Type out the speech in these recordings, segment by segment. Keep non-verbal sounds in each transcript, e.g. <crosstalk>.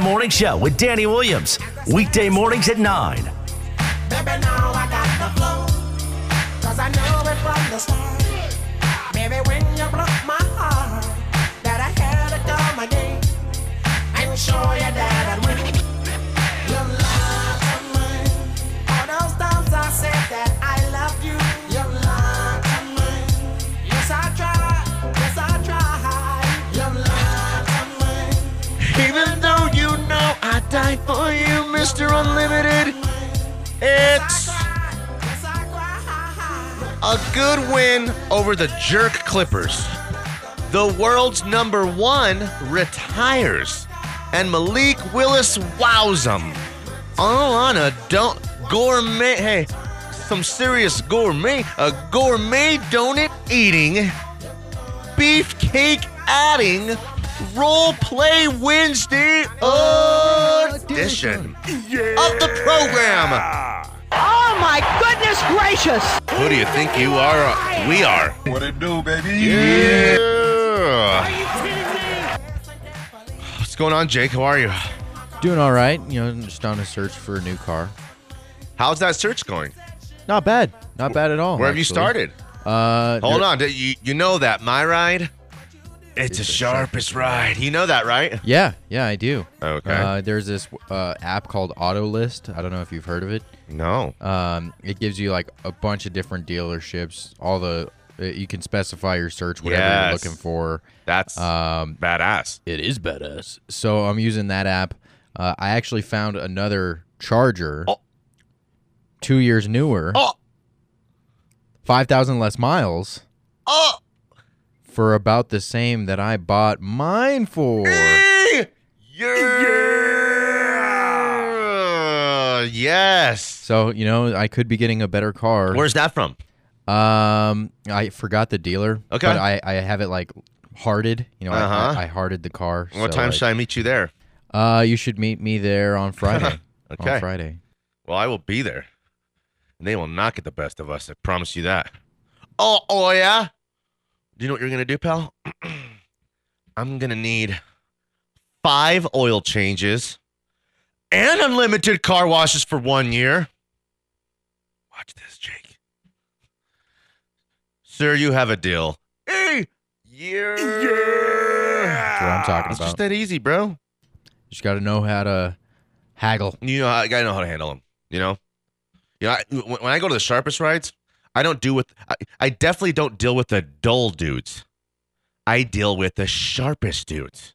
Morning Show with Danny Williams. Weekday mornings at 9. Mr. Unlimited, it's a good win over the Jerk Clippers. The world's number one retires, and Malik Willis wows them. All on a don't gourmet. Hey, some serious gourmet. A gourmet donut eating, beefcake adding, role play Wednesday edition of the program. Oh my goodness gracious! Who do you think you are? Uh, We are. What it do, baby? Yeah. What's going on, Jake? How are you? Doing all right. You know, just on a search for a new car. How's that search going? Not bad. Not bad at all. Where have you started? Uh, Hold there- on. do You, you know that my ride? It's the sharpest ride. You know that, right? Yeah, yeah, I do. Okay. Uh, there's this uh, app called AutoList. I don't know if you've heard of it. No. Um, it gives you like a bunch of different dealerships. All the uh, you can specify your search whatever Yes. you're looking for. That's Um, badass. it is badass. So I'm using that app. Uh, I actually found another Charger, Oh. two years newer, Oh, five thousand less miles. oh, for about the same that I bought mine for. yeah. Yes. So, you know, I could be getting a better car. Where's that from? Um, I forgot the dealer. Okay. But I, I have it like hearted. You know, I- Uh-huh. I, I hearted the car. What so, time like, should I meet you there? Uh, you should meet me there on Friday. <laughs> Okay. On Friday. Well, I will be there. And they will not get the best of us. I promise you that. Oh, oh yeah. Do you know what you're gonna do, pal? <clears throat> I'm gonna need five oil changes and unlimited car washes for one year. Watch this, Jake. Sir, you have a deal. Hey, yeah. That's what I'm talking It's about. It's just that easy, bro. You just got to know how to haggle. You know, I gotta know how to handle them. You know, you know, I, when I go to the sharpest rides, I don't do with. I, I definitely don't deal with the dull dudes. I deal with the sharpest dudes.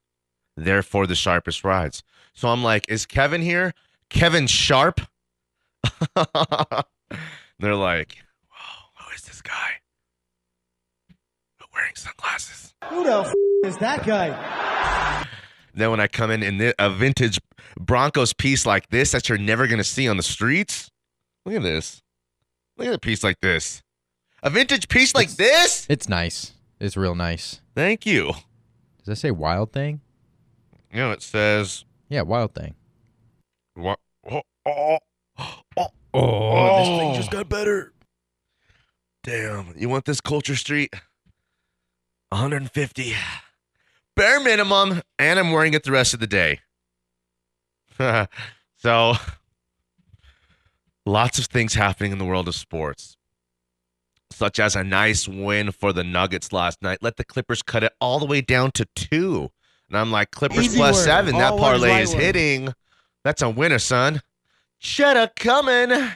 Therefore, the sharpest rides. So I'm like, is Kevin here? Kevin Sharp? <laughs> They're like, whoa, who is this guy? But wearing sunglasses. Who the f- is that guy? Then when I come in in a vintage Broncos piece like this that you're never gonna see on the streets, look at this. Look at a piece like this. A vintage piece like this. It's nice. It's real nice. Thank you. Does that say wild thing? You know it says Yeah, wild thing. what? Oh, oh, oh, Oh, this thing oh. just got better. damn! You want this Culture Street? 150, bare minimum, and I'm wearing it the rest of the day. <laughs> so, lots of things happening in the world of sports. such as a nice win for the Nuggets last night. Let the Clippers cut it all the way down to two. And I'm like, Clippers Easy plus word. seven. That All words, parlay is word. hitting. That's a winner, son. Shoulda coming.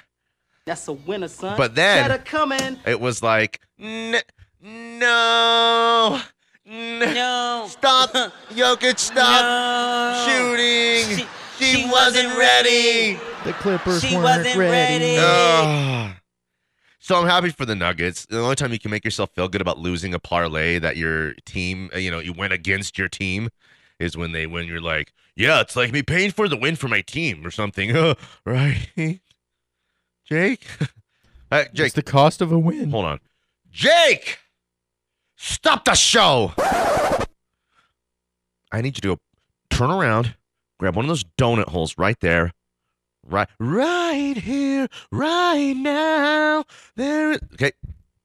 That's a winner, son. But then- Better coming. It was like, N- no. N- No. Stop, <laughs> Jokic, stop No. shooting. She- She, she wasn't wasn't ready. The Clippers She weren't wasn't ready. Ugh. So I'm happy for the Nuggets. The only time you can make yourself feel good about losing a parlay that your team, uh, you know, you went against your team is when they win. You're like, yeah, it's like me paying for the win for my team or something, <laughs> right? Jake, <laughs> uh, Jake, It's the cost of a win. hold on, Jake, stop the show. I need you to go turn around, grab one of those donut holes right there, right, right here, right now. There. Okay,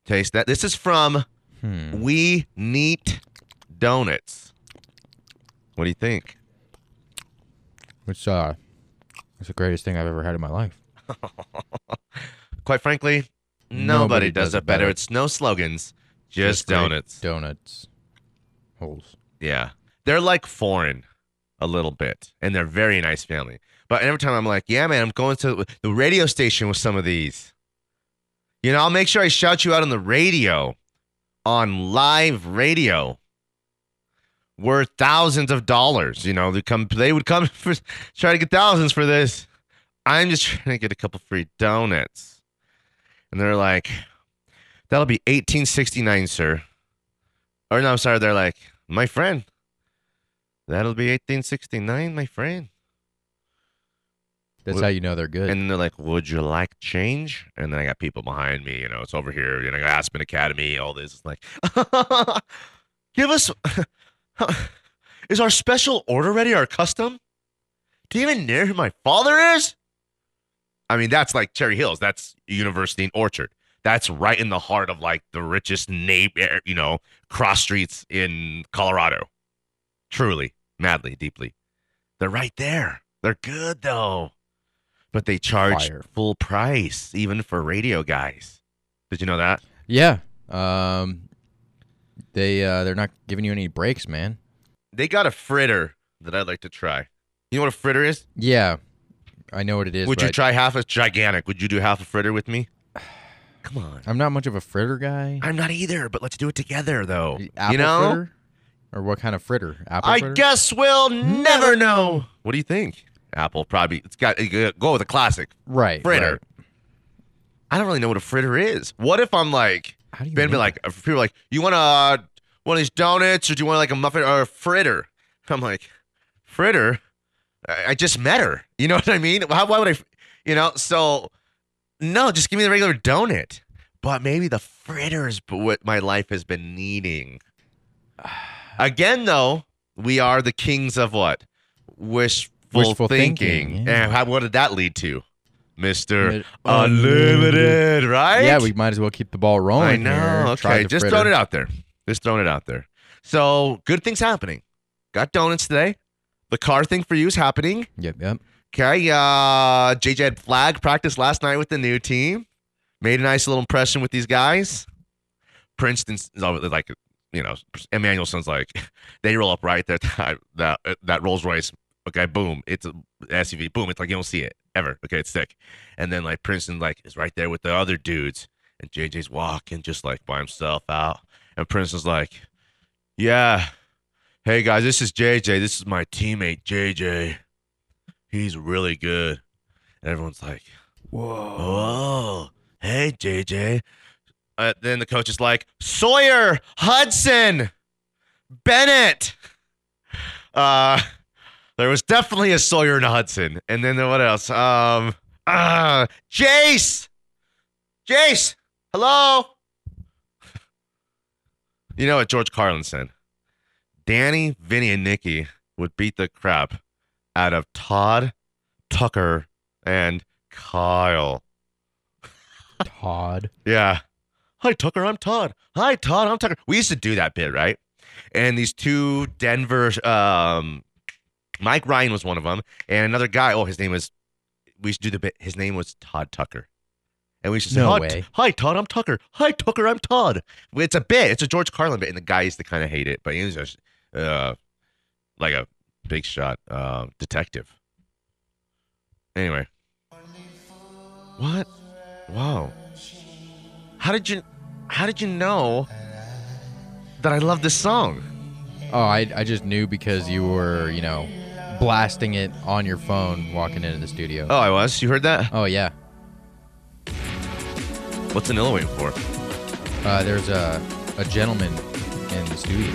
taste that. This is from Hmm. We Neat Donuts. What do you think? It's uh, it's the greatest thing I've ever had in my life. <laughs> Quite frankly, nobody, does, it better. It's no slogans, just, great donuts. Donuts. Holes. Yeah. They're like foreign a little bit, and they're very nice family. But every time I'm like, yeah, man, I'm going to the radio station with some of these. You know, I'll make sure I shout you out on the radio, on live radio. Worth thousands of dollars. You know, they come they would come <laughs> for try to get thousands for this. I'm just trying to get a couple free donuts. And they're like, that'll be 1869, sir. Or no, I'm sorry, they're like, my friend. That'll be 1869, my friend. That's how you know they're good. And they're like, "Would you like change?" And then I got people behind me. You know, it's over here. You know, Aspen Academy. All this. It's like, <laughs> give us. <laughs> is our special order ready? Our custom? Do you even know who my father is? I mean, that's like Cherry Hills. That's University and Orchard. That's right in the heart of like the richest name, you know, cross streets in Colorado. Truly, madly, deeply. They're right there. They're good though. But they charge Fire. full price even for radio guys. Did you know that? yeah. Um, they uh, they're not giving you any breaks, man. They got a fritter that I'd like to try. You know what a fritter is? Yeah, I know what it is. Would you I- try half? a gigantic. Would you do half a fritter with me? <sighs> Come on. I'm not much of a fritter guy. I'm not either, but let's do it together though. Apple you know? fritter? Or what kind of fritter? Apple I fritter? guess we'll never know. What do you think? Apple probably. It's got go with a classic right. fritter. right. I don't really know what a fritter is. What if I'm like How do you Ben be make like if people are like, you want a one of these donuts or do you want like a muffin or a fritter? <laughs> I'm like, fritter? I, I just met her. <laughs> You know what I mean? How, why would I? You know? So no, just give me the regular donut. But maybe the fritter is what my life has been needing. <sighs> <sighs> Again, though, we are the kings of what? Wishful, Wishful thinking. thinking, yeah. And how, what did that lead to? Mr. Unlimited, right? Yeah, we might as well keep the ball rolling. I know. Okay, just fritter. throwing it out there. Just throwing it out there. So good things happening. Got donuts today. The car thing for you is happening. Yep, yep. Okay. Uh, JJ had flag practice last night with the new team. Made a nice little impression with these guys. Princeton's like, you know, Emmanuelson's like, <laughs> they roll up right there. <laughs> That uh, that Rolls Royce. Okay, boom. It's a SUV. Boom. It's like you don't see it ever. Okay, it's sick. And then like Princeton like is right there with the other dudes, and JJ's walking just like by himself out, and Princeton's like, yeah, hey guys, this is JJ. This is my teammate JJ. He's really good. And everyone's like, whoa, whoa, hey JJ. Uh, then the coach is like, Sawyer, Hudson, Bennett. Uh, there was definitely a Sawyer and a Hudson. And then what else? Um, uh, Jace, Jace, hello. <laughs> you know what George Carlin said? Danny, Vinny, and Nikki would beat the crap out of Todd, Tucker, and Kyle. Todd. <laughs> Yeah. Hi, Tucker. I'm Todd. Hi, Todd. I'm Tucker. We used to do that bit, right? And these two Denver, um, Mike Ryan was one of them, and another guy. Oh, his name was. We used to do the bit. His name was Todd Tucker, and we used to say, No hi, way. "Hi, Todd. I'm Tucker. Hi, Tucker. I'm Todd." It's a bit. It's a George Carlin bit, and the guy used to kind of hate it, but he was just uh, like a big shot uh, detective. Anyway, what? Wow. How did you how did you know that I love this song? Oh, I, I just knew because you were, you know, blasting it on your phone walking into the studio. Oh, I was. You heard that? Oh, yeah. What's Anilla waiting for? Uh, there's a, a gentleman in the studio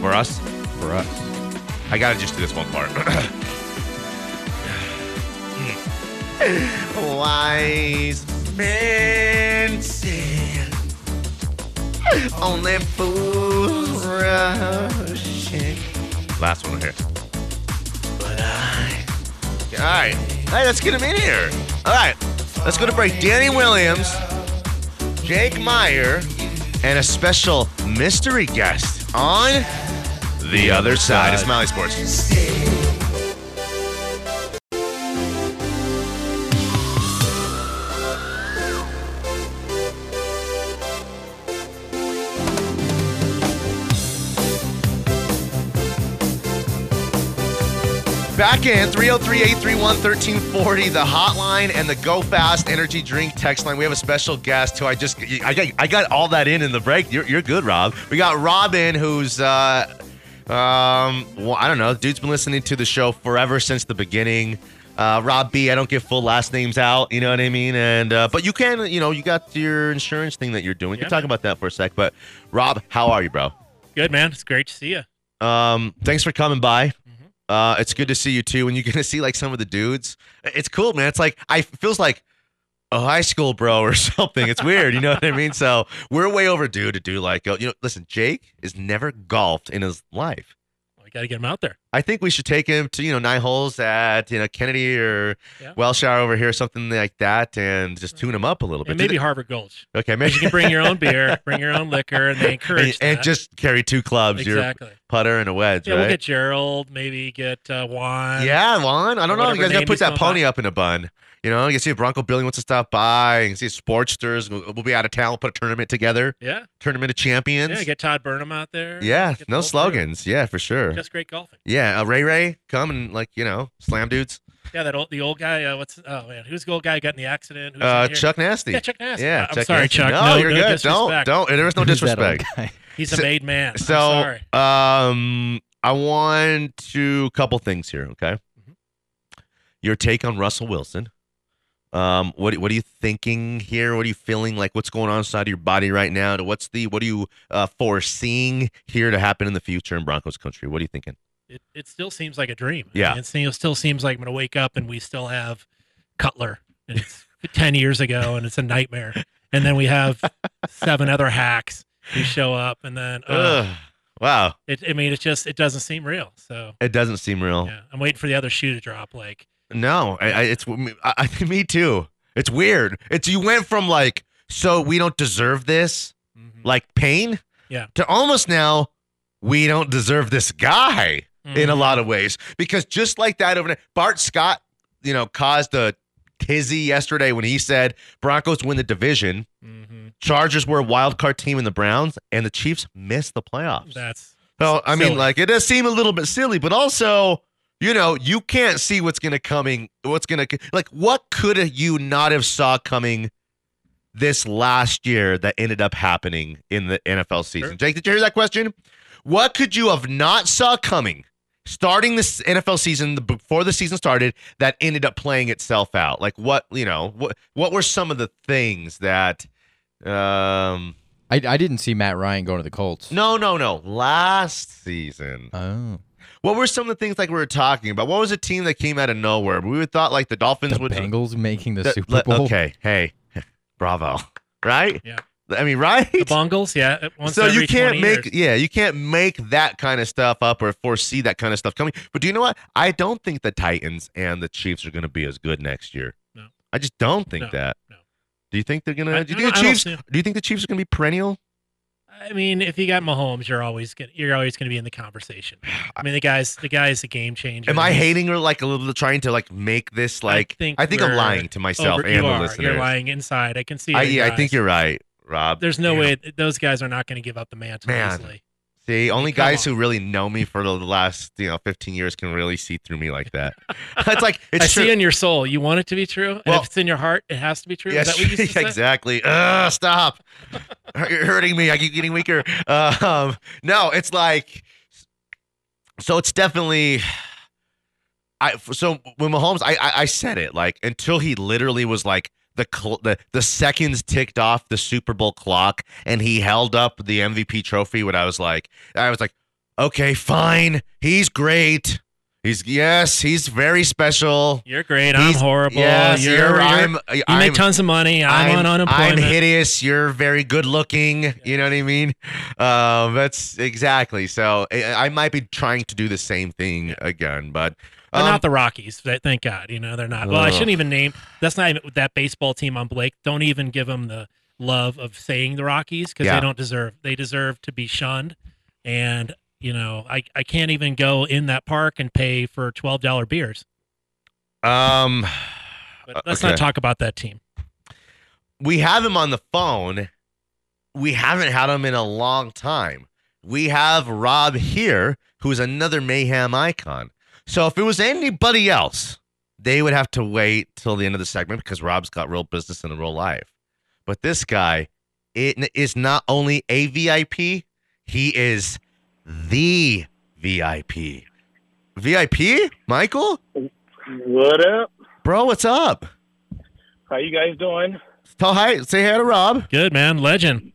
For us? for us. I gotta just do this one part. <coughs> Wise men <laughs> fools rush in. Last one here. But I. All right. Hey, let's get him in here. All right. Let's go to break. Danny Williams, Jake Meyer, and a special mystery guest on the other side of Mile High Sports. Back in 303-831-1340, the hotline and the Go Fast Energy Drink text line. We have a special guest who I just I got I got all that in in the break. You're, you're good, Rob. We got Robin, who's uh, um, well, I don't know. Dude's been listening to the show forever since the beginning. Uh, Rob B. I don't give full last names out. You know what I mean? And uh, but you can, you know, you got your insurance thing that you're doing. Yeah, can talk about that for a sec. But Rob, how are you, bro? Good man. It's great to see you. Um, thanks for coming by. Uh, it's good to see you too. When you're gonna see like some of the dudes, it's cool, man. It's like I feels like a high school bro or <laughs> something. It's weird, you know what I mean? So we're way overdue to do like uh, you know. Listen, Jake has never golfed in his life. Got to get him out there. I think we should take him to you know nine holes at you know Kennedy or Yeah. Wellshire over here, or something like that, and just tune him up a little bit. And maybe Harvard Gulch. okay, maybe You can bring your own beer, <laughs> bring your own liquor, and they encourage and, and just carry two clubs, your putter and a wedge, Yeah, right? we'll get Gerald. Maybe get uh, Juan. Yeah, Juan. I don't know. You guys gotta put that pony up in a bun. You know, you see if Bronco Billy wants to stop by. You can see Sportsters. We'll, we'll be out of town. We'll put a tournament together. Yeah. Tournament of champions. Yeah. Get Todd Burnham out there. Yeah, the no whole crew. slogans. Yeah, for sure. Just great golfing. yeah, uh, Ray Ray, come and like you know, slam dudes. Yeah, that old the old guy. Uh, what's oh man, who's the old guy who got in the accident? Who's Uh. Chuck Nasty. Yeah, Chuck Nasty. Yeah, I'm Chuck sorry, Nasty. Chuck. No, No, you're no good. disrespect. Don't, don't. There is no <laughs> Who's disrespect. guy? He's a So- made man. I'm So, sorry. um, I want to couple things here. Okay, Mhm. your take on Russell Wilson. Um, what what are you thinking here? What are you feeling like? What's going on inside of your body right now? What's the what are you uh, foreseeing here to happen in the future in Broncos country? What are you thinking? It, it still seems like a dream. I Yeah. mean, it still, still seems like I'm gonna wake up and we still have Cutler, and it's <laughs> ten years ago, and it's a nightmare. And then we have seven other hacks who show up, and then <laughs> uh. Wow, it. I mean, it just it doesn't seem real. So it doesn't seem real. yeah, I'm waiting for the other shoe to drop. Like No, I, I, it's I, I, <laughs> me too. It's weird. It's you went from like so we don't deserve this, mhm. like pain, Yeah. to almost now we don't deserve this guy in a Mhm. lot of ways because just like that overnight, Bart Scott, you know, caused a tizzy yesterday when he said Broncos win the division, Mhm. Chargers were a wild card team in the Browns, and the Chiefs missed the playoffs. that's So I mean, silly. like it does seem a little bit silly, but also, you know, you can't see what's gonna coming. What's gonna like? What could you not have saw coming this last year that ended up happening in the NFL season? Sure. Jake, did you hear that question? What could you have not saw coming starting this NFL season before the season started that ended up playing itself out? Like what you know? What what were some of the things that? Um, I, I didn't see Matt Ryan going to the Colts. no, no, no. Last season. Oh. What were some of the things like we were talking about? What was a team that came out of nowhere? We would thought like the Dolphins The would. Bengals making the the- Super Bowl. Okay, hey, <laughs> bravo, right? Yeah. I mean, right? the Bungles. Yeah, once so you can't make years. yeah you can't make that kind of stuff up or foresee that kind of stuff coming but do you know what i don't think the titans and the chiefs are going to be as good next year No. i just don't think No, that no. do you think they're going I- to do you think the I don't chiefs do you think the chiefs are going to be perennial I mean, if you got Mahomes, you're always gonna you're always gonna be in the conversation. I mean, the guy's the guy's a game changer. am i hating or like a little trying to like make this like think i think i'm lying to myself over- and you the are. listeners You're lying inside. I can see. I, yeah, your I think you're right, Rob. There's no Damn. way those guys are not going to give up the mantle Man. easily. See, only Come guys on. who really know me for the last, you know, 15 years can really see through me like that. <laughs> it's like it's I true. see in your soul. You want it to be true, and Well- if it's in your heart, it has to be true. Yes, Is that what you <laughs> used exactly. Ugh, stop. <laughs> You're hurting me. I keep getting weaker. Um, no, it's like, so it's definitely. I so when Mahomes, I, I I said it like until he literally was like the cl- the the seconds ticked off the Super Bowl clock and he held up the MVP trophy. What I was like, I was like, okay, fine, he's great. He's yes, he's very special. You're great. I'm horrible. Yes, you're, you're, I'm, you I'm, make tons of money. I'm, on unemployment. I'm hideous. You're very good looking. You know what I mean? Um, that's exactly. So I, I might be trying to do the same thing again, but They're um, not the Rockies. Thank God. You know they're not. Well, I shouldn't even name. That's not even that baseball team on Blake. Don't even give them the love of saying the Rockies because Yeah. they don't deserve. They deserve to be shunned. And you know, I I can't even go in that park and pay for twelve dollar beers. um, But let's okay. not talk about that team. we have him on the phone. We haven't had him in a long time. We have Rob here, who's another mayhem icon. So if it was anybody else, they would have to wait till the end of the segment because Rob's got real business in real life. But this guy it is not only a VIP, he is the VIP. VIP? Michael? What up? Bro, what's up? How you guys doing? Tell hi, say hi to Rob. Good man, legend.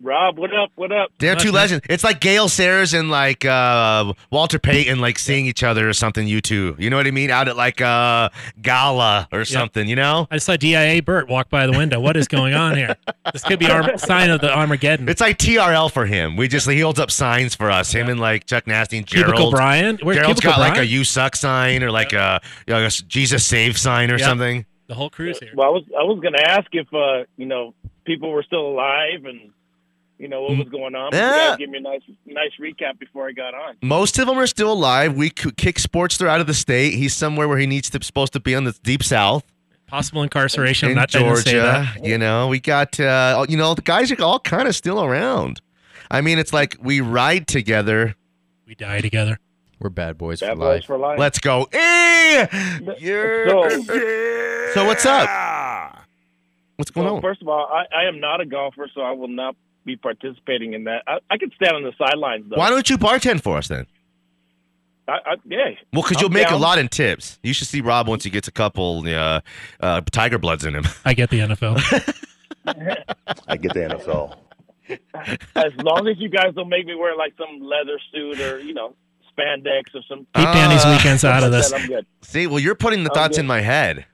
Rob, what up? What up? They're two Nice, legends. It's like Gale Sayers and like uh, Walter Payton like seeing each other or something. You two, you know what I mean? Out at like a gala or something. You know? I just saw DIA Burt walk by the window. What is going on here? This could be our <laughs> sign of the Armageddon. It's like TRL for him. We just he holds up signs for us. Him and like Chuck Nasty and Gerald. Cubicle Gerald. Brian. Where's Gerald's Cubicle got like a "You Suck" sign or like a, you know, a Jesus save sign or Yeah. something. the whole crew's here. Well, I was I was going to ask if uh, you know people were still alive and you know what was going on. But you Yeah. guys give me a nice nice recap before I got on. Most of them are still alive. We c- kick Sportster out of the state. He's somewhere where he needs to supposed to be on the deep south. Possible incarceration. in I'm not trying say Georgia. that. You know, we got uh, you know the guys are all kind of still around. I mean, it's like we ride together. We die together. We're bad boys Bad for boys life. for life. Let's go. Yeah. So- So what's up? What's going Well, on? first of all, I, I am not a golfer, so I will not be participating in that. I, I could stand on the sidelines though. Why don't you bartend for us then? I, I, yeah. Well, because I'm you'll make a lot in tips. You should see Rob once he gets a couple uh, uh, tiger bloods in him. <laughs> I get the NFL. <laughs> I get the NFL. As long as you guys don't make me wear like some leather suit or you know spandex or some. Keep Danny's Uh, weekends out of <laughs> this. I'm good. See, well, you're putting the thoughts good. in my head.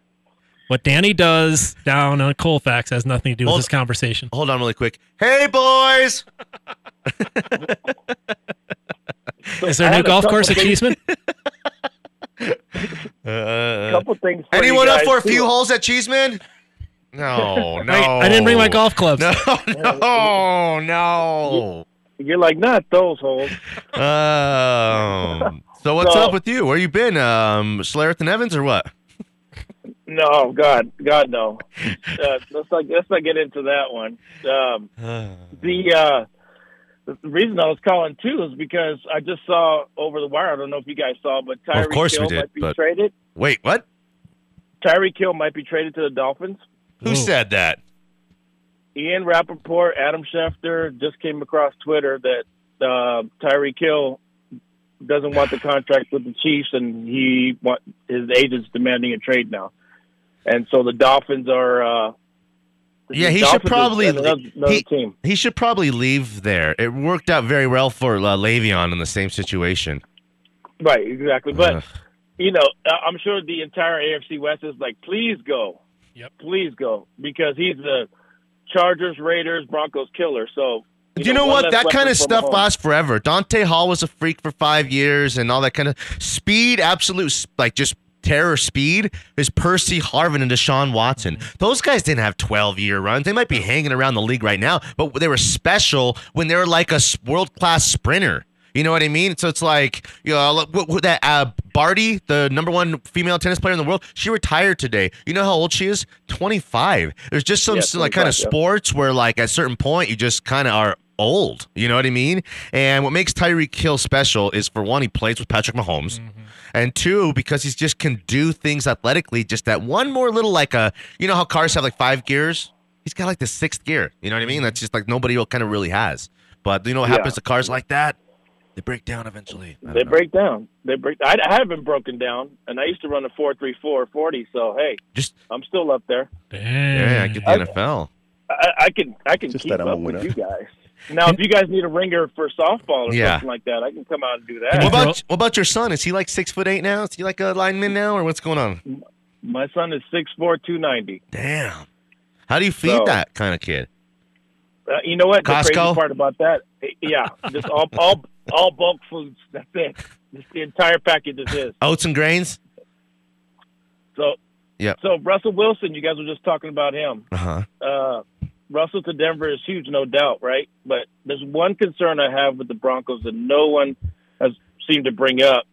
What Danny does down on Colfax has nothing to do with this conversation. Hold on, really quick. Hey, boys. <laughs> Is there I a new a golf course at things- Cheeseman? <laughs> Uh, couple things. for anyone up for a too. few holes at Cheeseman? No, <laughs> no. I, I didn't bring my golf clubs. No, no, no. You're like not those holes. Um, so what's So- up with you? Where you been? Um, Schlereth and Evans or what? No, God, God, no. Uh, let's not let's not get into that one. Um, <sighs> the uh, the reason I was calling too is because I just saw over the wire. I don't know if you guys saw, but Well, of Tyreek course we did, might be but- traded. Wait, what? Tyreek Hill might be traded to the Dolphins. Who Ooh. said that? Ian Rapoport, Adam Schefter just came across Twitter that uh, Tyreek Hill doesn't want the <sighs> contract with the Chiefs, and he want his agent's demanding a trade now. And so the Dolphins are. Uh, Yeah, he should Dolphins is probably- another, another he- team. He should probably leave there. It worked out very well for uh, Le'Veon in the same situation. Right, exactly. But Ugh. you know, I- I'm sure the entire AFC West is like, please go, Yep. please go, because he's the Chargers, Raiders, Broncos killer. So Do you know one what? That kind of stuff Mahomes. lasts forever. Dante Hall was a freak for five years and all that kind of speed, absolute, like just terror speed is Percy Harvin and Deshaun Watson. Those guys didn't have 12 year runs. They might be hanging around the league right now, but they were special when they were like a world class sprinter. You know what I mean? So it's like, you know, look, what- what that uh, Barty, the number one female tennis player in the world, she retired today. You know how old she is? 25. There's just some Yeah, like kind of yeah. sports where like at a certain point you just kind of are old. You know what I mean? And what makes Tyreek Hill special is for one, he plays with Patrick Mahomes. And two, because he's just can do things athletically, just that one more little like a you know how cars have like five gears? He's got like the sixth gear. You know what I mean? That's just like nobody kind of really has. But you know what Yeah. happens to cars like that? They break down eventually. They know. break down. They break. I, I haven't broken down, and I used to run a four three four forty. So hey, Just I'm still up there. Damn. yeah, I get the I- NFL. I, I can I can Just keep that I'm up with you guys. Now, if you guys need a ringer for softball or Yeah. something like that, I can come out and do that. What about what about your son? Is he like six foot eight now? Is he like a lineman now, or what's going on? My son is six four two ninety. Damn. How do you feed So- that kind of kid? Uh, you know what? The Costco? crazy part about that, eh, yeah, just all all all bulk foods. That's it. Just the entire package is his. Oats and grains? So, yeah. So Russell Wilson, you guys were just talking about him. Uh huh. Uh, Russell to Denver is huge, no doubt, right? But there's one concern I have with the Broncos that no one has seemed to bring up,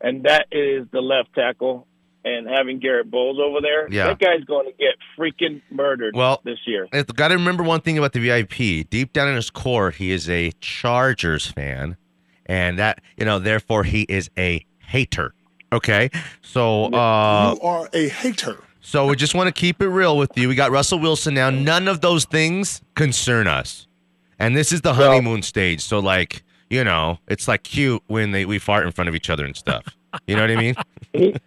and that is the left tackle and having Garett Bolles over there. Yeah. That guy's going to get freaking murdered Well, this year. Got to remember one thing about the VIP. Deep down in his core, he is a Chargers fan, and that you know, therefore, he is a hater. Okay, so uh, you are a hater. So we just want to keep it real with you. We got Russell Wilson now. None of those things concern us, and this is the honeymoon stage. So like, you know, it's like cute when they we fart in front of each other and stuff. You know what I mean?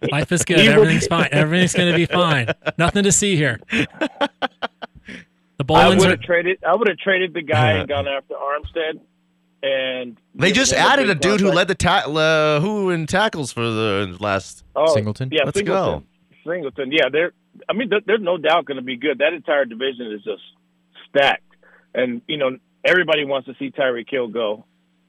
<laughs> Life is good. Everything's fine. Everything's going to be fine. Nothing to see here. The I Bowlins would are. have traded. I would have traded the guy and gone after Armstead. And They just added a big dude who led the ta- uh, who in tackles for the last. Oh, Singleton? Yeah, Let's Singleton. Singleton. Yeah, they're. I mean, there, there's no doubt going to be good. That entire division is just stacked, and you know everybody wants to see Tyreek Hill go.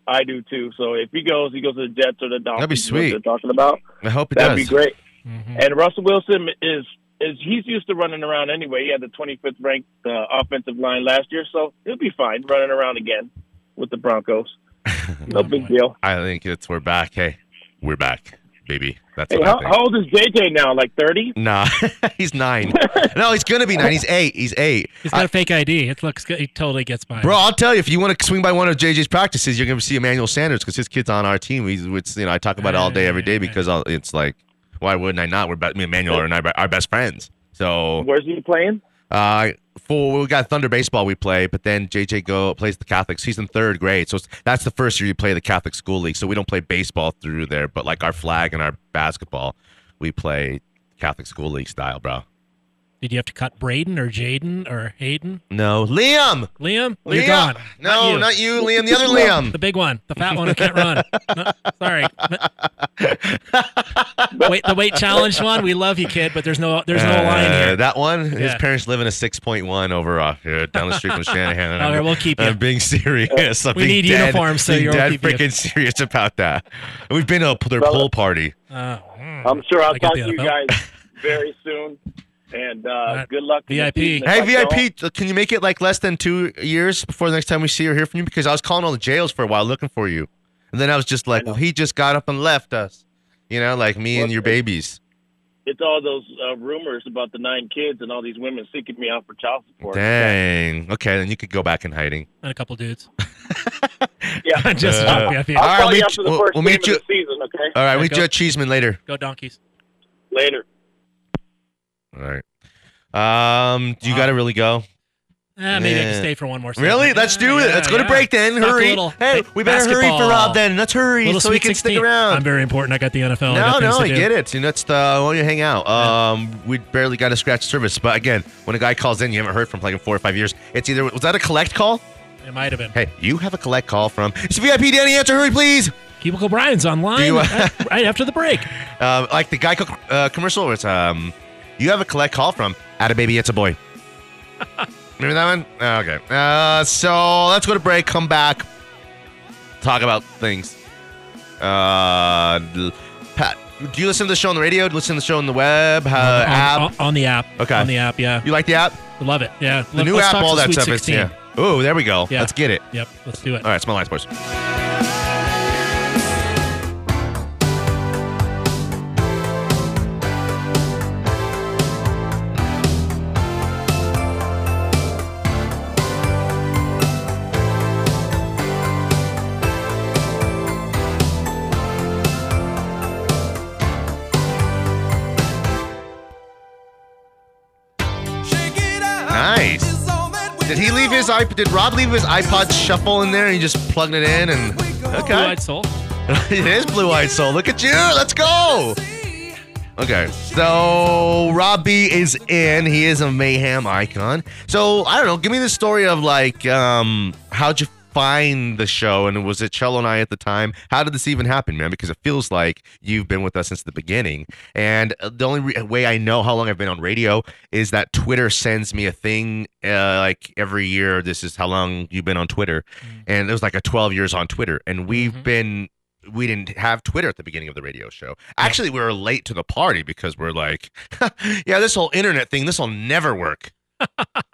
I do too. So if he goes, he goes to the Jets or the Dolphins. That'd be sweet. They're talking about. I hope it That'd does. be great. Mhm. And Russell Wilson is is he's used to running around anyway. He had the 25th ranked uh, offensive line last year, so he'll be fine running around again with the Broncos. <laughs> No big deal. I think it's we're back. Hey, we're back, baby. That's Hey, what how, I think. how old is JJ now? Like 30? Nah, <laughs> he's nine. no, he's gonna be nine. He's eight. He's eight. He's got I- a fake ID. It looks good. He totally gets by. Bro, I'll tell you, if you want to swing by one of JJ's practices, you're gonna see Emmanuel Sanders because his kid's on our team. He's, it's, you know, I talk about it all day, every day because I'll, it's like, why wouldn't I not? We're be- me Emmanuel, and Emmanuel are our, our best friends. So, Where's he playing? Uh, for we got Thunder baseball we play, but then JJ go plays the Catholics. He's in third grade, so that's the first year you play the Catholic school league. So we don't play baseball through there, but like our flag and our basketball, we play Catholic school league style, bro. Did you have to cut Braden or Jaden or Hayden? No, Liam. Liam? Liam. You're gone. No, you. not you, Liam. The other <laughs> Liam. The big one, the fat one who can't run. <laughs> No, sorry. Wait, the weight challenged one. We love you, kid, but there's no there's no line Uh, here. That one, his parents live in a 6.1 over uh, here down the street from <laughs> Shanahan. and Okay, we'll keep you. I'm being serious. I'm We being need dead, uniforms, so being you're dead keep you. freaking serious about that. We've been to a, their Brother. pool party. Mm. I'm sure I'll I got talk the to you NFL. guys very soon. And uh, Alright. good luck. in the VIP. Hey, If don't- VIP, can you make it like less than two years before the next time we see or hear from you? Because I was calling all the jails for a while looking for you. And then I was just like, well, he just got up and left us. You know, like me and your babies. It's all those uh, rumors about the nine kids and all these women seeking me out for child support. Dang. Okay, then you could go back in hiding. and a couple dudes. <laughs> Yeah. <laughs> Just Uh, VIP. I'll All right, call meet you you- after the we'll- first we'll game meet you- of the season, okay? All right, Yeah, we go. judge Cheeseman later. Go donkeys. Later. All right. Um, do you Wow. got to really go? Eh, maybe I can stay for one more. segment. Really? Let's do it. Yeah, Let's go to break then. Hurry. Hey, we better hurry for. Rob then. Let's hurry so we can stick around. I'm very important. I got the NFL. I no, things no, I do. get it. And that's the when you hang out. Um, we barely got a scratch service, but again, when a guy calls in, you haven't heard from like in four or five years. It's either was that a collect call? It might have been. Hey, you have a collect call from it's VIP Danny. Answer, hurry, please. Cubicle O'Brien's online you, uh, right after the break. <laughs> Um, like the Geico uh, commercial, where it's um, you have a collect call from "At a baby, it's a boy." <laughs> Remember that one? Oh, Okay. Uh, so let's go to break. Come back. Talk about things. Uh, Pat, do you listen to the show on the radio? Do you listen to the show on the web? Uh, on, app? on, on the app. Okay. On the app, yeah. you like the app? Love it. Yeah. The new app, all that stuff. It's, yeah. Oh, there we go. Yeah. Let's get it. Yep. Let's do it. All right, Mile High Sports. His iPod? Did Rob leave his iPod shuffle in there and he just plugged it in and okay? Blue-eyed soul. <laughs> it is Blue Eyed Soul. Look at you. Let's go. Okay, so Rob B is in. He is a mayhem icon. So I don't know. Give me the story of like, um, how'd you find the show, and was it Cello and I at the time? How did this even happen, man? Because it feels like you've been with us since the beginning. And uh, the only re- way I know how long I've been on radio is that Twitter sends me a thing uh, like every year. This is how long you've been on Twitter, and it was like a 12 years on Twitter, and we've Mhm. been we didn't have Twitter at the beginning of the radio show. Actually, we were late to the party because we're like, <laughs> yeah, this whole internet thing, this will never work. <laughs> <laughs>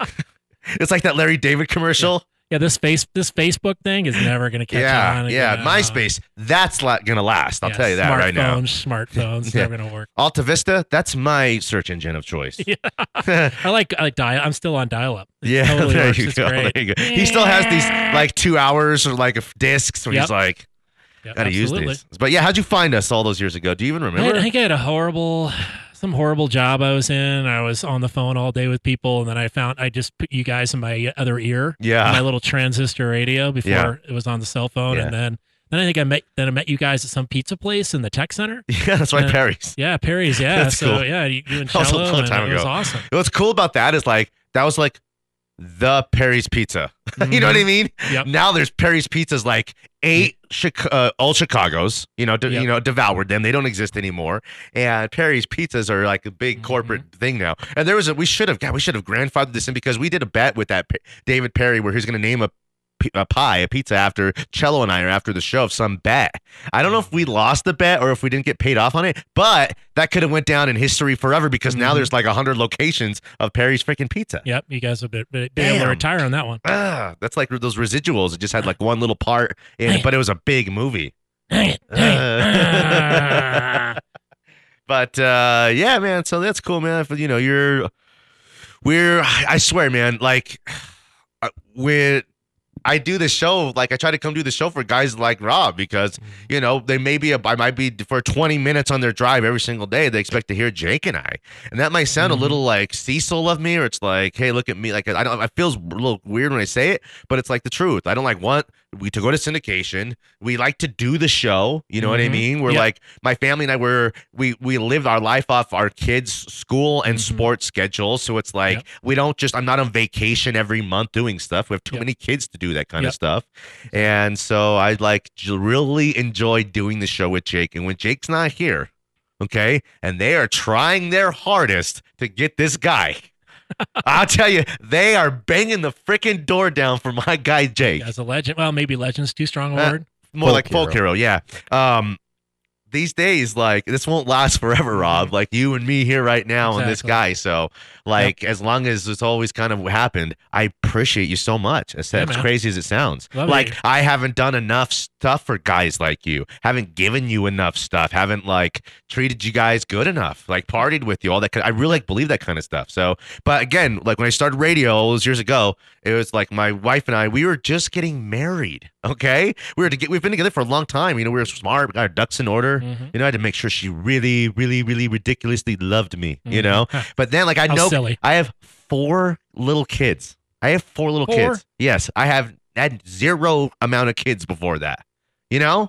it's like that Larry David commercial. Yeah, this face this Facebook thing is never gonna catch Yeah, on. yeah, again. MySpace, that's la- gonna last. I'll Yeah, tell you that right now. Smartphones, smartphones, <laughs> Yeah. never gonna work. Alta Vista, that's my search engine of choice. <laughs> Yeah. I like I like dial. I'm still on dial up. Yeah, <laughs> totally there you go. There you go. He still has these like two hours or like discs where he's like, Yeah, Gotta use these. But yeah, how'd you find us all those years ago? Do you even I, remember? I think I had a horrible, some horrible job I was in. I was on the phone all day with people, and then I found I just put you guys in my other ear, Yeah. my little transistor radio before Yeah. it was on the cell phone, Yeah. and then then I think I met then I met you guys at some pizza place in the tech center. <laughs> yeah, that's right, Perry's. Yeah, Perry's. <laughs> Yeah, That's so cool. yeah, you, you and That was a Cello, long and time it was awesome. What's cool about that is like that was like the Perry's Pizza. <laughs> you know what I mean? Mm-hmm. Yep. Now there's Perry's Pizzas like eight Chica- uh, old Chicago's. You know, de- Yep. you know, devoured them. They don't exist anymore. And Perry's Pizzas are like a big Mm-hmm. corporate thing now. And there was a we should have God, we should have grandfathered this in because we did a bet with that P- David Perry where he's going to name a a pie, a pizza after Cello and I are after the show of some bet. I don't know if we lost the bet or if we didn't get paid off on it, but that could have went down in history forever because now Mhm. there's like hundred locations of Perry's freaking pizza. Yep, you guys would be, be be able to retire on that one. Ah, that's like those residuals. It just had like one little part in it, but it was a big movie. Dang it, dang it. Uh, <laughs> but uh, yeah, man. So that's cool, man. If, You know, you're we're. I swear, man. Like uh, when I do the show, like I try to come do the show for guys like Rob because you know they may be. A, I might be for 20 minutes on their drive every single day. They expect to hear Jake and I, and that might sound Mhm. a little like Cecil of me, or it's like, hey, look at me. Like I don't. It feels a little weird when I say it, but it's like the truth. I don't like want we to go to syndication. We like to do the show. You know what I Mhm. mean? We're Yeah. like my family and I were we we live our life off our kids' school and Mhm. sports schedules. So it's like Yep. we don't just I'm not on vacation every month doing stuff. We have too Yep. many kids to do that kind of stuff. And so I like really enjoy doing the show with Jake. And when Jake's not here, okay, and they are trying their hardest to get this guy. I'll tell you, they are banging the freaking door down for my guy Jake As a legend, well, maybe legend's too strong a Uh, word. more Folk like folk hero. yeah um these days like this won't last forever mm-hmm. rob like you and me here right now and this guy so like as long as it's always kind of happened i appreciate you so much as, Yeah, as crazy as it sounds Love like you. i haven't done enough stuff for guys like you haven't given you enough stuff haven't like treated you guys good enough like partied with you all that i really like believe that kind of stuff so but again like when i started radio all those years ago it was like my wife and I, we were just getting married. Okay. We were to get, we've been together for a long time. You know, we were smart, we got our ducks in order. Mhm. You know, I had to make sure she really, really, really ridiculously loved me, you Mhm. know? <laughs> But then, like, I know silly. I have four little kids. I have four little Four? kids. Yes. I have had zero amount of kids before that, you know?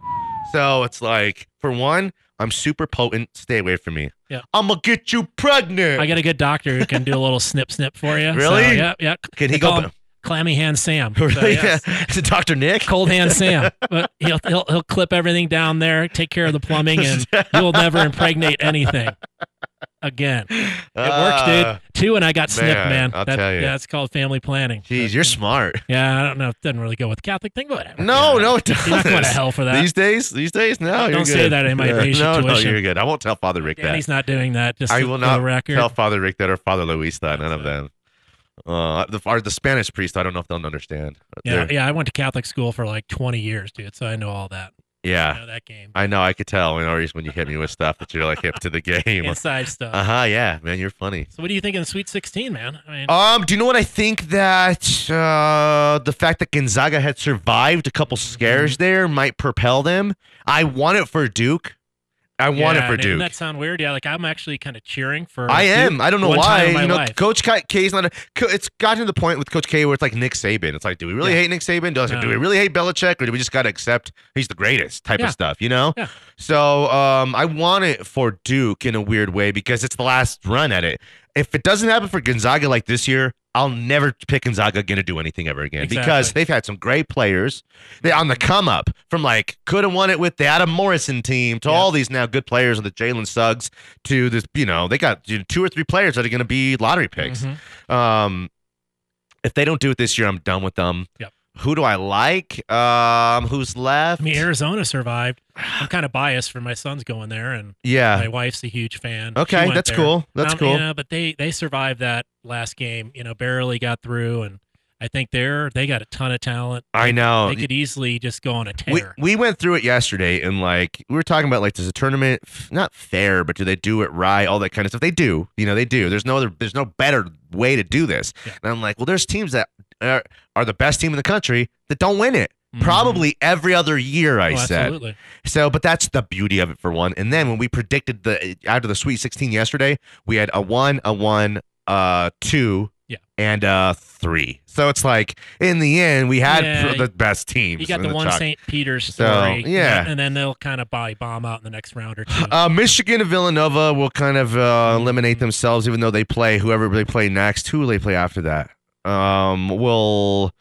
So it's like, for one, I'm super potent. Stay away from me. Yeah. I'm to get you pregnant. I got a good doctor who can do a little <laughs> snip snip for you. So, Really? yeah, yeah. Can he They go- call him Clammy hand Sam. <laughs> So, yes. Yeah. <laughs> Is it Dr. Nick? Cold hand <laughs> Sam. But he'll, he'll he'll clip everything down there, take care of the plumbing, and you'll never impregnate anything again. It works, Ah, dude. Two, and I got snipped, man, man. I'll That- tell you. Yeah, it's called family planning. Jeez, you're smart. Yeah, I don't know. It doesn't really go with the Catholic thing, but whatever. No, Yeah. no, it does. You're not going to hell for that. These days, these days, no, you're Don't say that, I might Yeah, raise your no, no, you're good. I won't tell Father Rick that. He's not doing that. Just I will not record. tell Father Rick that or Father Luis that. None of them. Uh, the or the Spanish priest, I don't know if they'll understand. Yeah, They're- yeah. I went to Catholic school for like 20 years, dude. So I know all that. I yeah. know that game. I know. I could tell. You know, when you hit me with stuff that you're like hip to the <laughs> game. Inside stuff. Uh huh. Yeah, man, you're funny. So what do you think in the Sweet 16, man? I mean, Um, do you know what I think that uh, the fact that Gonzaga had survived a couple Mm-hmm. scares there might propel them? I want it for Duke. I want it yeah, for Doesn't Duke. that sound weird? Yeah, like I'm actually kind of cheering for. I Duke am. I don't know why. You know, life. Coach K K's not. A, it's gotten to the point with Coach K where it's like Nick Saban. It's like, do we really Yeah. hate Nick Saban? Does it? Do we really hate Belichick, or do we just got to accept he's the greatest type Yeah. of stuff? You know. Yeah. So um, I want it for Duke in a weird way because it's the last run at it. If it doesn't happen for Gonzaga like this year, I'll never pick Gonzaga again to do anything ever again because they've had some great players. They on the come up from like could have won it with the Adam Morrison team to Yeah. all these now good players on the Jalen Suggs to this. You know they got you know, two or three players that are going to be lottery picks. Mhm. Um, if they don't do it this year, I'm done with them. Yep. Who do I like? Um, who's left? I mean, Arizona survived. I'm kind of biased for my son's going there, and yeah. my wife's a huge fan. Okay, that's there. cool. That's Um, cool. Yeah, but they they survived that last game. You know, barely got through, and I think they're they got a ton of talent. I know. They could easily just go on a we, tear. we went through it yesterday and like we were talking about like does a tournament not fair but do they do it right all that kind of stuff they do you know they do there's no other there's no better way to do this Yeah. and i'm like well there's teams that are, are the best team in the country that don't win it mm-hmm. Probably every other year, I Oh, said. absolutely. So, but that's the beauty of it for one. And then when we predicted the out of the Sweet 16 yesterday, we had a one, a one, uh, two, Yeah. and uh three. So it's like in the end, we had Yeah, the best teams. You got in the one chalk. St. Peter's So, story. yeah. And then they'll kind of buy bomb out in the next round or two. Uh, Michigan and Villanova will kind of uh, eliminate themselves, even though they play whoever they play next. Who will they play after that? Um, will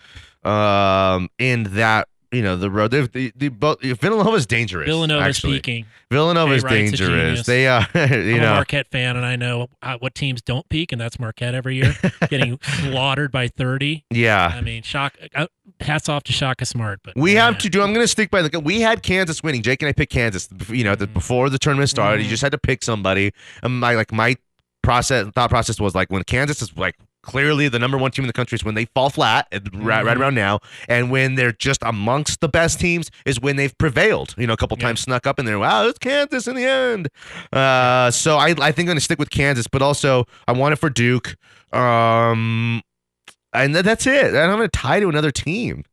um end that you know the road. They've, the the both Villanova's dangerous. Villanova's actually. peaking. Villanova's Jay Wright's dangerous. They are. <laughs> you I'm a know, Marquette fan, and I know uh, what teams don't peak, and that's Marquette every year, <laughs> getting slaughtered by 30. yeah. I mean, shock. Uh, hats off to Shaka Smart, but We man, have to do. I'm going to stick by the. We had Kansas winning. Jake and I picked Kansas. You know, the, Mm-hmm. before the tournament started, you just had to pick somebody. And my like my process thought process was like when Kansas is like clearly the number one team in the country is when they fall flat right, right Mhm. around now, and when they're just amongst the best teams is when they've prevailed. You know, a couple Yeah. times snuck up in there. Wow, it's Kansas in the end. Uh, so I I think I'm going to stick with Kansas, but also I want it for Duke. Um, and th- that's it. And I'm going to tie to another team.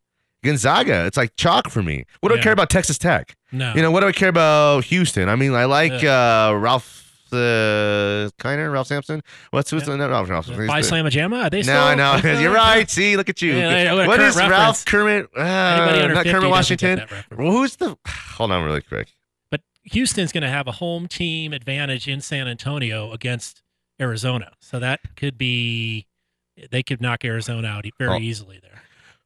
Gonzaga, it's like chalk for me. What do I care about Texas Tech? no. You know, what do I care about Houston? I mean, I like Yeah. uh, Ralph uh, Kiner, Ralph Sampson. What's who's Yeah. the not Ralph? Sampson? the- Slamma Jamma? Are they still? No, I <laughs> know. You're right. See, look at you. Yeah, I- I got a what current is Ralph. Kermit? Uh, Anybody under not 50 Kermit Washington. reference. Well, who's the? Hold on, really quick. But Houston's going to have a home team advantage in San Antonio against Arizona, so that could be they could knock Arizona out very Oh. easily there.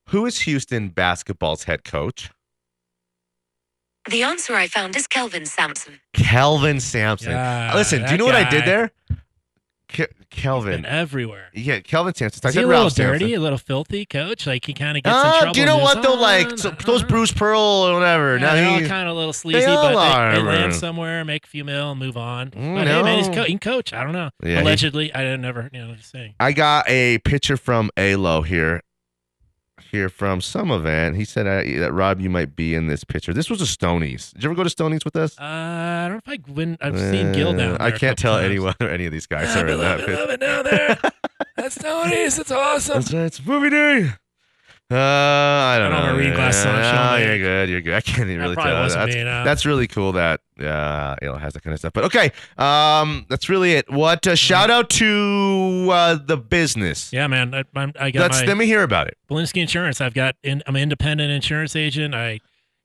Who is Houston basketball's head coach? The answer I found is Kelvin Sampson. Kelvin Sampson. Yeah, Listen, do you that know what I did guy. there? Ke- Been Kelvin. everywhere. Yeah, Kelvin Sampson. I Is he said a little Ralph dirty, Sampson. a little filthy, coach? Like he kind of gets in Uh, trouble. do you know and what is, though? "Oh, Like so, uh, those uh." Bruce Pearl or whatever. Yeah, now they're all he, kind of a little sleazy, all but they, are, they land somewhere, make a few mil, and move on. Mm, but hey, man, he's, no. co- he can coach. I don't know. Yeah, he- Allegedly, I didn't never, you know, just saying. I got a picture from Alo here. Here from some event. He said uh, that Rob, you might be in this picture. This was a Stonies. Did you ever go to Stonies with us? Uh, I don't know if I win. I've seen Gil down Uh, there. I can't tell times. anyone or any of these guys. <laughs> Sorry I about love it, love it down there. That's Tony's. It's awesome. That's right. It's movie day. Uh, I don't I don't know. read on, No, show you're good. You're good. I can't even really tell. wasn't That's, me, no. that's really cool that uh, Alo has that kind of stuff. But okay, um, that's really it. What? Uh, shout out to uh, the business. Yeah, man. I, I got Let's let me hear about it. Bolinske Insurance. I've got. In, I'm an independent insurance agent. I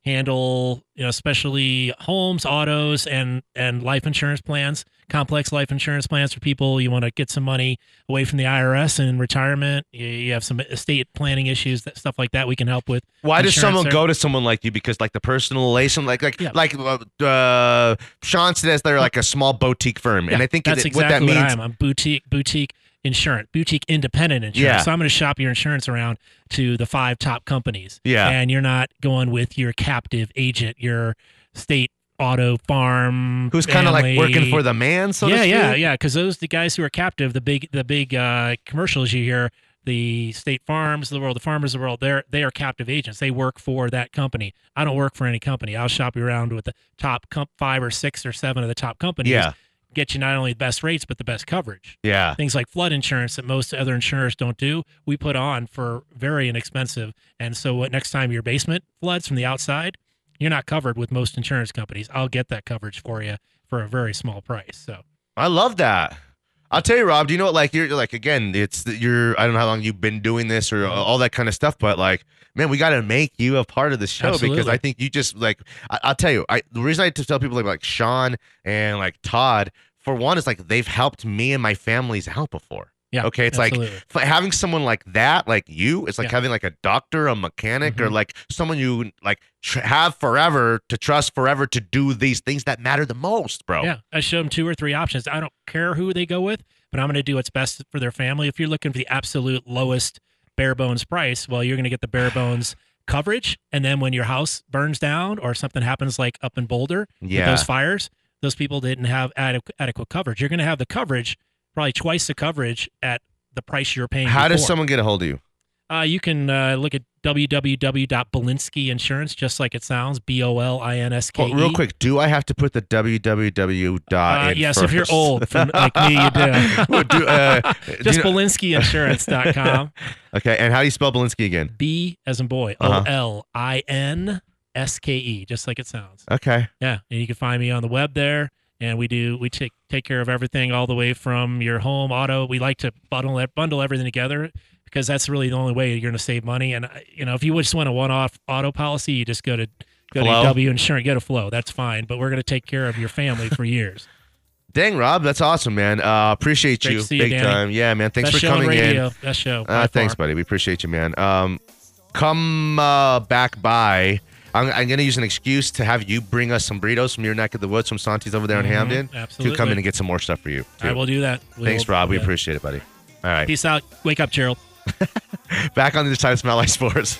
handle, you know, especially homes, autos, and and life insurance plans, complex life insurance plans for people. You want to get some money away from the IRS in retirement. You, you have some estate planning issues, that stuff like that. We can help with. Why does someone there. go to someone like you? Because like the personal relation, like like Yeah. like uh, uh, Sean says they're like a small boutique firm, and I think that's that- exactly what what, I am. I'm boutique boutique insurance, boutique independent insurance. Yeah. So I'm going to shop your insurance around to the five top companies. Yeah. and you're not going with your captive agent, your state auto farm, Who's kind of like working for the man, so yeah, yeah, yeah. Because those the guys who are captive, the big the big uh, commercials you hear, the state farms, of the world, the farmers of the world, they're they are captive agents. They work for that company. I don't work for any company. I'll shop you around with the top comp five or six or seven of the top companies. Yeah. Get you not only the best rates but the best coverage. Yeah. Things like flood insurance that most other insurers don't do, we put on for very inexpensive. And so what next time your basement floods from the outside, you're not covered with most insurance companies. I'll get that coverage for you for a very small price. So I love that. I'll tell you, Rob. Do you know what? Like you're like again, it's you're. I don't know how long you've been doing this or mm-hmm. all that kind of stuff, but like, man, we got to make you a part of the show because I think you just like. I, I'll tell you, I the reason I to tell people like like Sean and like Todd for one is like they've helped me and my families out before. Yeah. Okay, it's absolutely. like having someone like that, like you, it's like Yeah. having like a doctor, a mechanic, or Mhm. like someone you like tr- have forever to trust forever to do these things that matter the most, bro. Yeah, I show them two or three options. I don't care who they go with, but I'm going to do what's best for their family. If you're looking for the absolute lowest bare bones price, well, you're going to get the bare <sighs> bones coverage. And then when your house burns down or something happens like up in Boulder Yeah. those fires, those people didn't have adequate, adequate coverage. You're going to have the coverage, probably twice the coverage at the price you're paying. How does someone get a hold of you? Uh, you can uh, look at www.bolinske Insurance, just like it sounds, B O L I N S K Well, E. real quick, do I have to put the www dot Uh, yes, if you're old, from, <laughs> like me, you do. <laughs> Well, do, uh, <laughs> do just you know- BolinskeInsurance.com. Okay, and how do you spell Bolinske again? B as in boy, Uh-huh. O L I N S K E, just like it sounds. Okay. Yeah, and you can find me on the web there. And we do we take take care of everything all the way from your home auto. We like to bundle it, bundle everything together because that's really the only way you're going to save money. And you know, if you just want a one-off auto policy, you just go to go Flow? to W Insurance, get a flow. That's fine. But we're going to take care of your family for years. <laughs> Dang, Rob, that's awesome, man. Uh, appreciate Great you to see you, big time. Yeah, man. Thanks Best for coming radio. in. Best show. Uh, thanks, far. buddy. We appreciate you, man. Um, come uh, back by. I'm, I'm going to use an excuse to have you bring us some burritos from your neck of the woods from Santi's over there in Mhm, Hampden absolutely. to come in and get some more stuff for you. I will do that. We Thanks, will- Rob. We yeah. appreciate it, buddy. All right. Peace out. Wake up, Gerald. <laughs> Back on the other side of Smell Like Sports.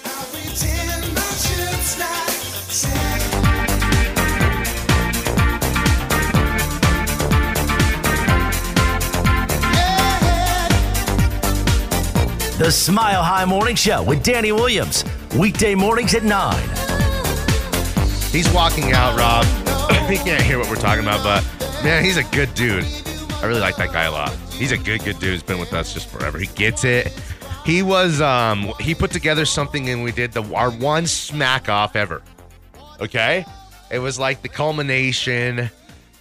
The Smile High Morning Show with Danny Williams. Weekday mornings at 9. He's walking out, Rob. <laughs> he can't hear what we're talking about, but man, he's a good dude. I really like that guy a lot. He's a good, good dude. He's been with us just forever. He gets it. He was, um, he put together something and we did the our one smack off ever. Okay, it was like the culmination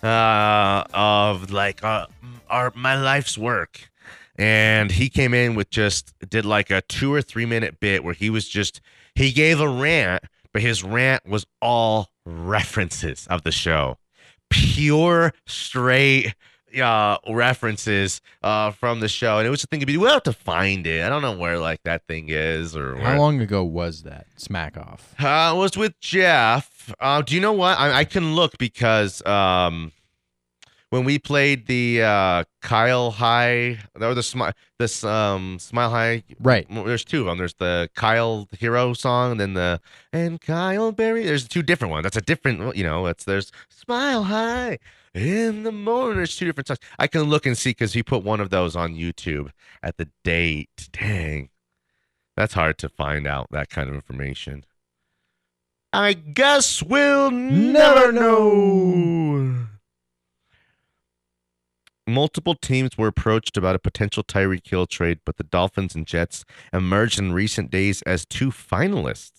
uh, of like uh, our my life's work. And he came in with just did like a two or three minute bit where he was just he gave a rant, but his rant was all references of the show, pure straight uh references uh from the show and it was a thing to be we'll have to find it i don't know where like that thing is or How where- long ago was that smack off? uh, it was with Jeff. Uh, do you know what? I, I can look because um, when we played the uh, Kyle High, or the smile, this um, Smile High. Right. There's two of them. There's the Kyle Hero song, and then the and Kyle Berry. There's two different ones. That's a different. You know, it's there's Smile High in the morning. There's two different songs. I can look and see because he put one of those on YouTube at the date. Dang. That's hard to find out that kind of information. I guess we'll never know. Multiple teams were approached about a potential Tyreek Hill trade, but the Dolphins and Jets emerged in recent days as two finalists.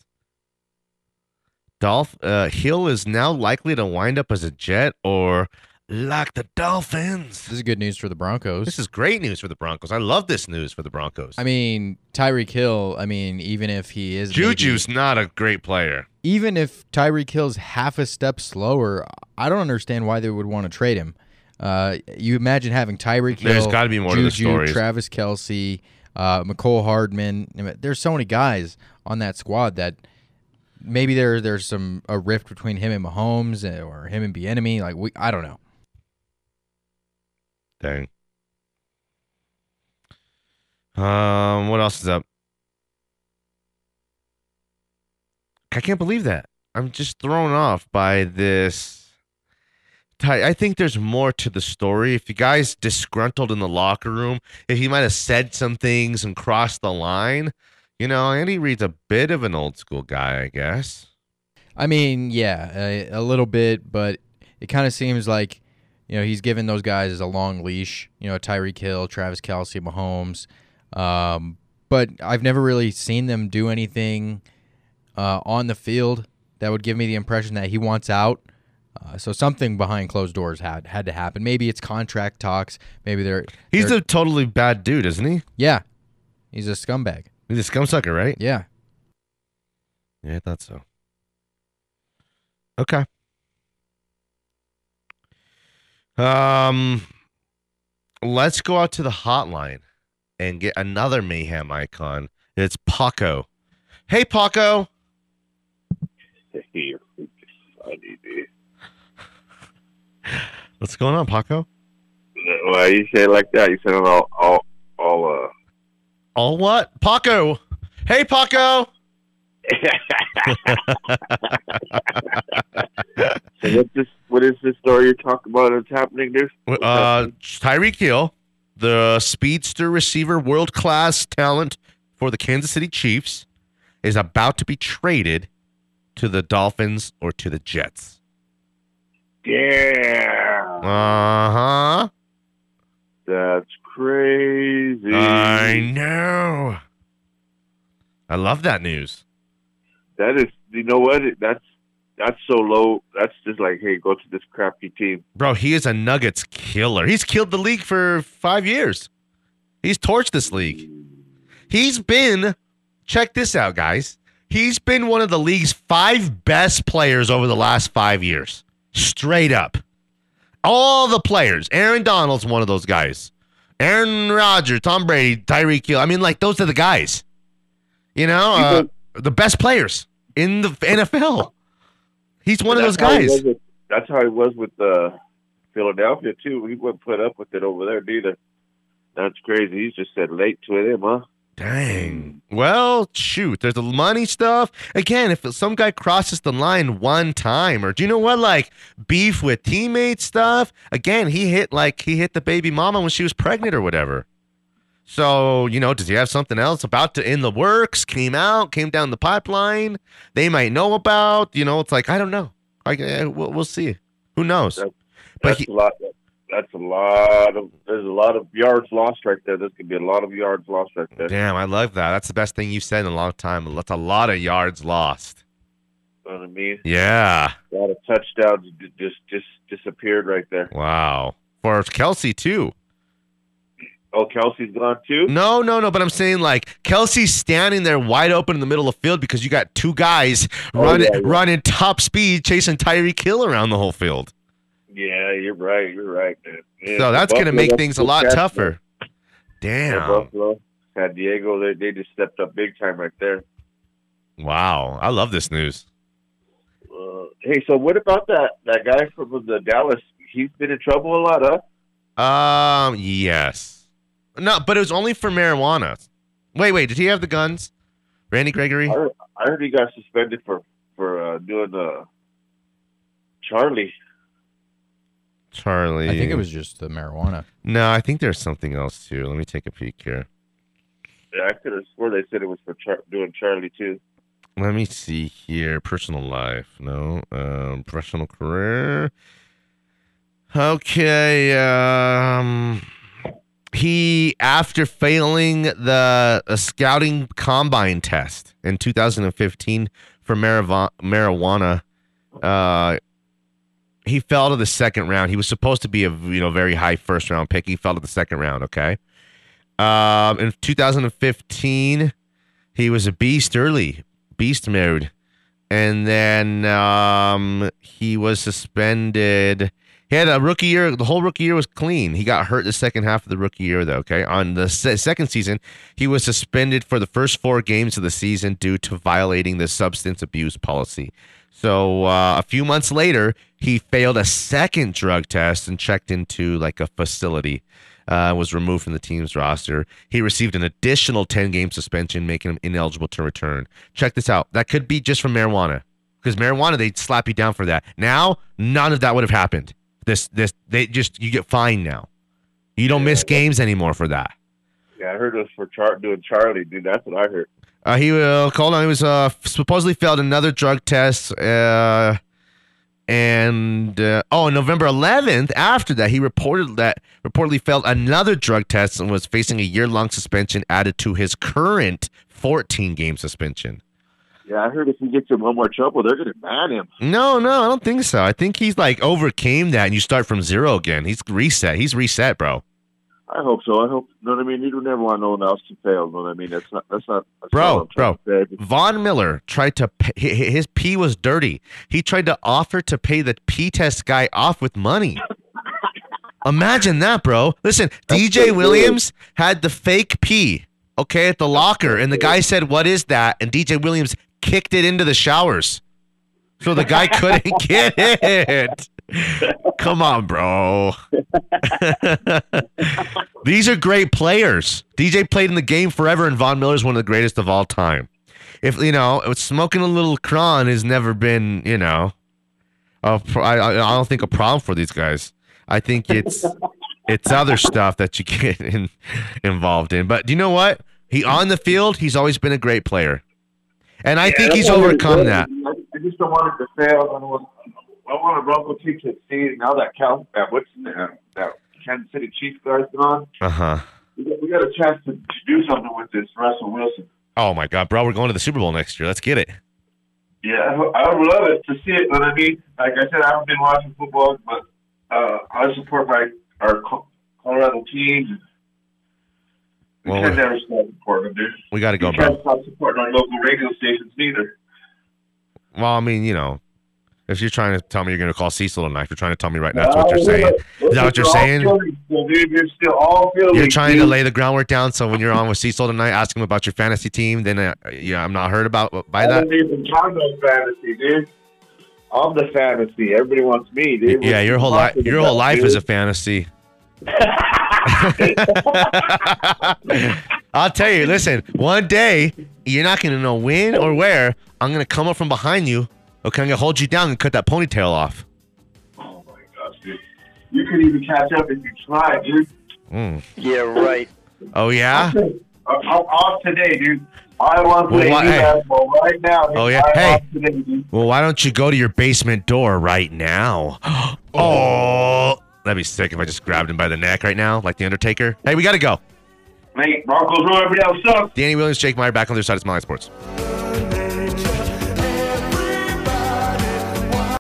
Dolph uh, Hill is now likely to wind up as a Jet or like the Dolphins. This is good news for the Broncos. This is great news for the Broncos. I love this news for the Broncos. I mean, Tyreek Hill, I mean, even if he is maybe- Juju's not a great player. even if Tyreek Hill's half a step slower, I don't understand why they would want to trade him. Uh, you imagine having Tyreek Hill, There's gotta be more to Juju, the stories. Travis Kelce, uh, Mecole Hardman. There's so many guys on that squad that maybe there there's some a rift between him and Mahomes uh, or him and Bieniemy. Like we, I don't know. Dang. Um, what else is up? I can't believe that. I'm just thrown off by this. Ty- I think there's more to the story. If you guys disgruntled in the locker room, if he might have said some things and crossed the line, you know, Andy Reid's a bit of an old school guy, I guess. I mean, yeah, a, a little bit, but it kind of seems like you know he's given those guys a long leash. You know, Tyreek Hill, Travis Kelce, Mahomes. Um, but I've never really seen them do anything uh, on the field that would give me the impression that he wants out. Uh, so something behind closed doors had had to happen. Maybe it's contract talks. Maybe they're He's they're- a totally bad dude, isn't he? yeah, he's a scumbag. He's a scumsucker, right? Yeah. Yeah, I thought so. Okay. Um, let's go out to the hotline and get another mayhem icon. It's Paco. Hey, Paco. You're funny, dude. What's going on, Paco? Why you say it like that? You said it all, all, all. Uh, All what? Paco. Hey, Paco. <laughs> so what's this? What is this story you're talking about? That's happening, dude? What's Uh, happening? Tyreek Hill, the speedster receiver, world class talent for the Kansas City Chiefs is about to be traded to the Dolphins or to the Jets. Yeah. Uh huh. That's crazy. I know. I love that news. That is, you know what? That's that's so low. That's just like, hey, go to this crappy team. Bro, he is a Nuggets killer. He's killed the league for five years. He's torched this league. He's been, check this out, guys. He's been one of the league's five best players over the last five years. Straight up. All the players. Aaron Donald's one of those guys. Aaron Rodgers, Tom Brady, Tyreek Hill. I mean, like, those are the guys. You know, uh, the best players in the NFL. He's one of those guys. with- that's how he was with uh, Philadelphia too. He wouldn't put up with it over there either. That's crazy. He's just said late to him, huh? Dang. Well, shoot. There's the money stuff. Again, if some guy crosses the line one time, or do you know what? Like beef with teammates stuff. Again, he hit like he hit the baby mama when she was pregnant or whatever. So you know, does he have something else about to in the works? Came out, came down the pipeline. They might know about. You know, it's like I don't know. I eh, we'll, we'll see. Who knows? But That's he, a lot. That's a lot of. There's a lot of yards lost right there. There's gonna be a lot of yards lost right there. damn, I love that. That's the best thing you've said in a long time. That's a lot of yards lost. You know what I mean? Yeah. A lot of touchdowns just just disappeared right there. Wow. For Kelce too. Oh, Kelce's gone too. No, no, no. But I'm saying like Kelce's standing there wide open in the middle of the field because you got two guys Oh, running yeah, yeah. running top speed chasing Tyreek Hill around the whole field. Yeah, you're right. You're right, man. Yeah, so that's gonna make things a lot tougher. Damn. Yeah, Buffalo, San Diego, they they just stepped up big time right there. Wow. I love this news. Uh, hey, so what about that that guy from the Dallas? He's been in trouble a lot, huh? Um. Yes. No, but it was only for marijuana. Wait, wait. Did he have the guns? Randy Gregory. I heard, I heard he got suspended for for uh, doing uh, Charlie. Charlie. I think it was just the marijuana. No, I think there's something else too. Let me take a peek here. Yeah, I could have swore they said it was for Char- doing Charlie too. Let me see here. Personal life. No. Um, professional career. Okay. Um, he, after failing the uh, scouting combine test in 2015 for marijuana, marijuana uh, he fell to the second round. He was supposed to be a you know very high first round pick. He fell to the second round. Okay. Um, in 2015, he was a beast early, beast mode, and then um, he was suspended. He had a rookie year. The whole rookie year was clean. He got hurt the second half of the rookie year, though. Okay, on the se- second season, he was suspended for the first four games of the season due to violating the substance abuse policy. So uh, a few months later, he failed a second drug test and checked into like a facility. Uh, was removed from the team's roster. He received an additional 10 game suspension, making him ineligible to return. Check this out. That could be just from marijuana. Because marijuana, they'd slap you down for that. Now, none of that would have happened. This, this, they just, you get fined now. You don't miss games anymore for that. Yeah, I heard it was for Char- doing Charlie, dude. That's what I heard. Uh, he uh, called on. He was uh, supposedly failed another drug test. Uh, and uh, oh, November 11th. After that, he reported that reportedly failed another drug test and was facing a year long suspension added to his current 14 game suspension. Yeah, I heard if he gets in one more trouble, they're gonna ban him. No, no, I don't think so. I think he's like overcame that, and you start from zero again. He's reset. He's reset, bro. I hope so. I hope. You know what I mean? You don't never want no one else to fail. You know what I mean? That's not. That's not. That's Bro, I'm bro. Von Miller tried to pay, hi- hi- his pee was dirty. He tried to offer to pay the pee test guy off with money. <laughs> Imagine that, bro. Listen, DJ Williams had the fake pee, okay, at the locker, and the guy said, "What is that?" And DJ Williams kicked it into the showers, so the guy <laughs> couldn't get it. <laughs> Come on, bro. <laughs> These are great players. DJ played in the game forever, and Von Miller is one of the greatest of all time. If you know, smoking a little cron has never been, you know, a I, I I don't think a problem for these guys. I think it's <laughs> it's other stuff that you get in, involved in. But do you know what? He He on the field, he's always been a great player, and I Yeah, think he's overcome that. I just don't want it to fail. I don't want, I want a Bronco team to succeed. Now that Cal, that what's that, that Kansas City Chiefs guy's gone, Uh huh. we got, we got a chance to, to do something with this Russell Wilson. Oh my God, bro, we're going to the Super Bowl next year. Let's get it. Yeah, I, I would love it to see it. But I mean, like I said, I haven't been watching football, but uh, I support my our Colorado teams. We Well, can never stop supporting them, dude. We got to go, we can't stop supporting our local radio stations neither. Well, I mean, you know, if you're trying to tell me you're going to call Cecil tonight, if you're trying to tell me right now that's what you're saying, is that what you're saying? You're still all Philly. You're trying to lay the groundwork down, so when you're on with Cecil tonight, ask him about your fantasy team. Then, uh, yeah, I'm not heard about by I that. don't even no fantasy, dude. I'm the fantasy. Everybody wants me, dude. Yeah, your whole life, your whole life is a fantasy. <laughs> I'll tell you. Listen, one day you're not gonna know when or where. I'm gonna come up from behind you. Okay, I'm gonna hold you down and cut that ponytail off. Oh my gosh, dude. You could even catch up if you tried, dude. Mm. Yeah, right. Oh yeah. I'm, I'm off today, dude. I want to Well, play why- hey. basketball right now. dude. Oh, yeah? I'm Hey. off today, dude. Well, why don't you go to your basement door right now? <gasps> Oh, that'd be sick if I just grabbed him by the neck right now, like the Undertaker. Hey, we gotta go. Mate, Broncos rule. Everybody else sucks. Danny Williams, Jake Meyer, back on the other side of Smiley Sports.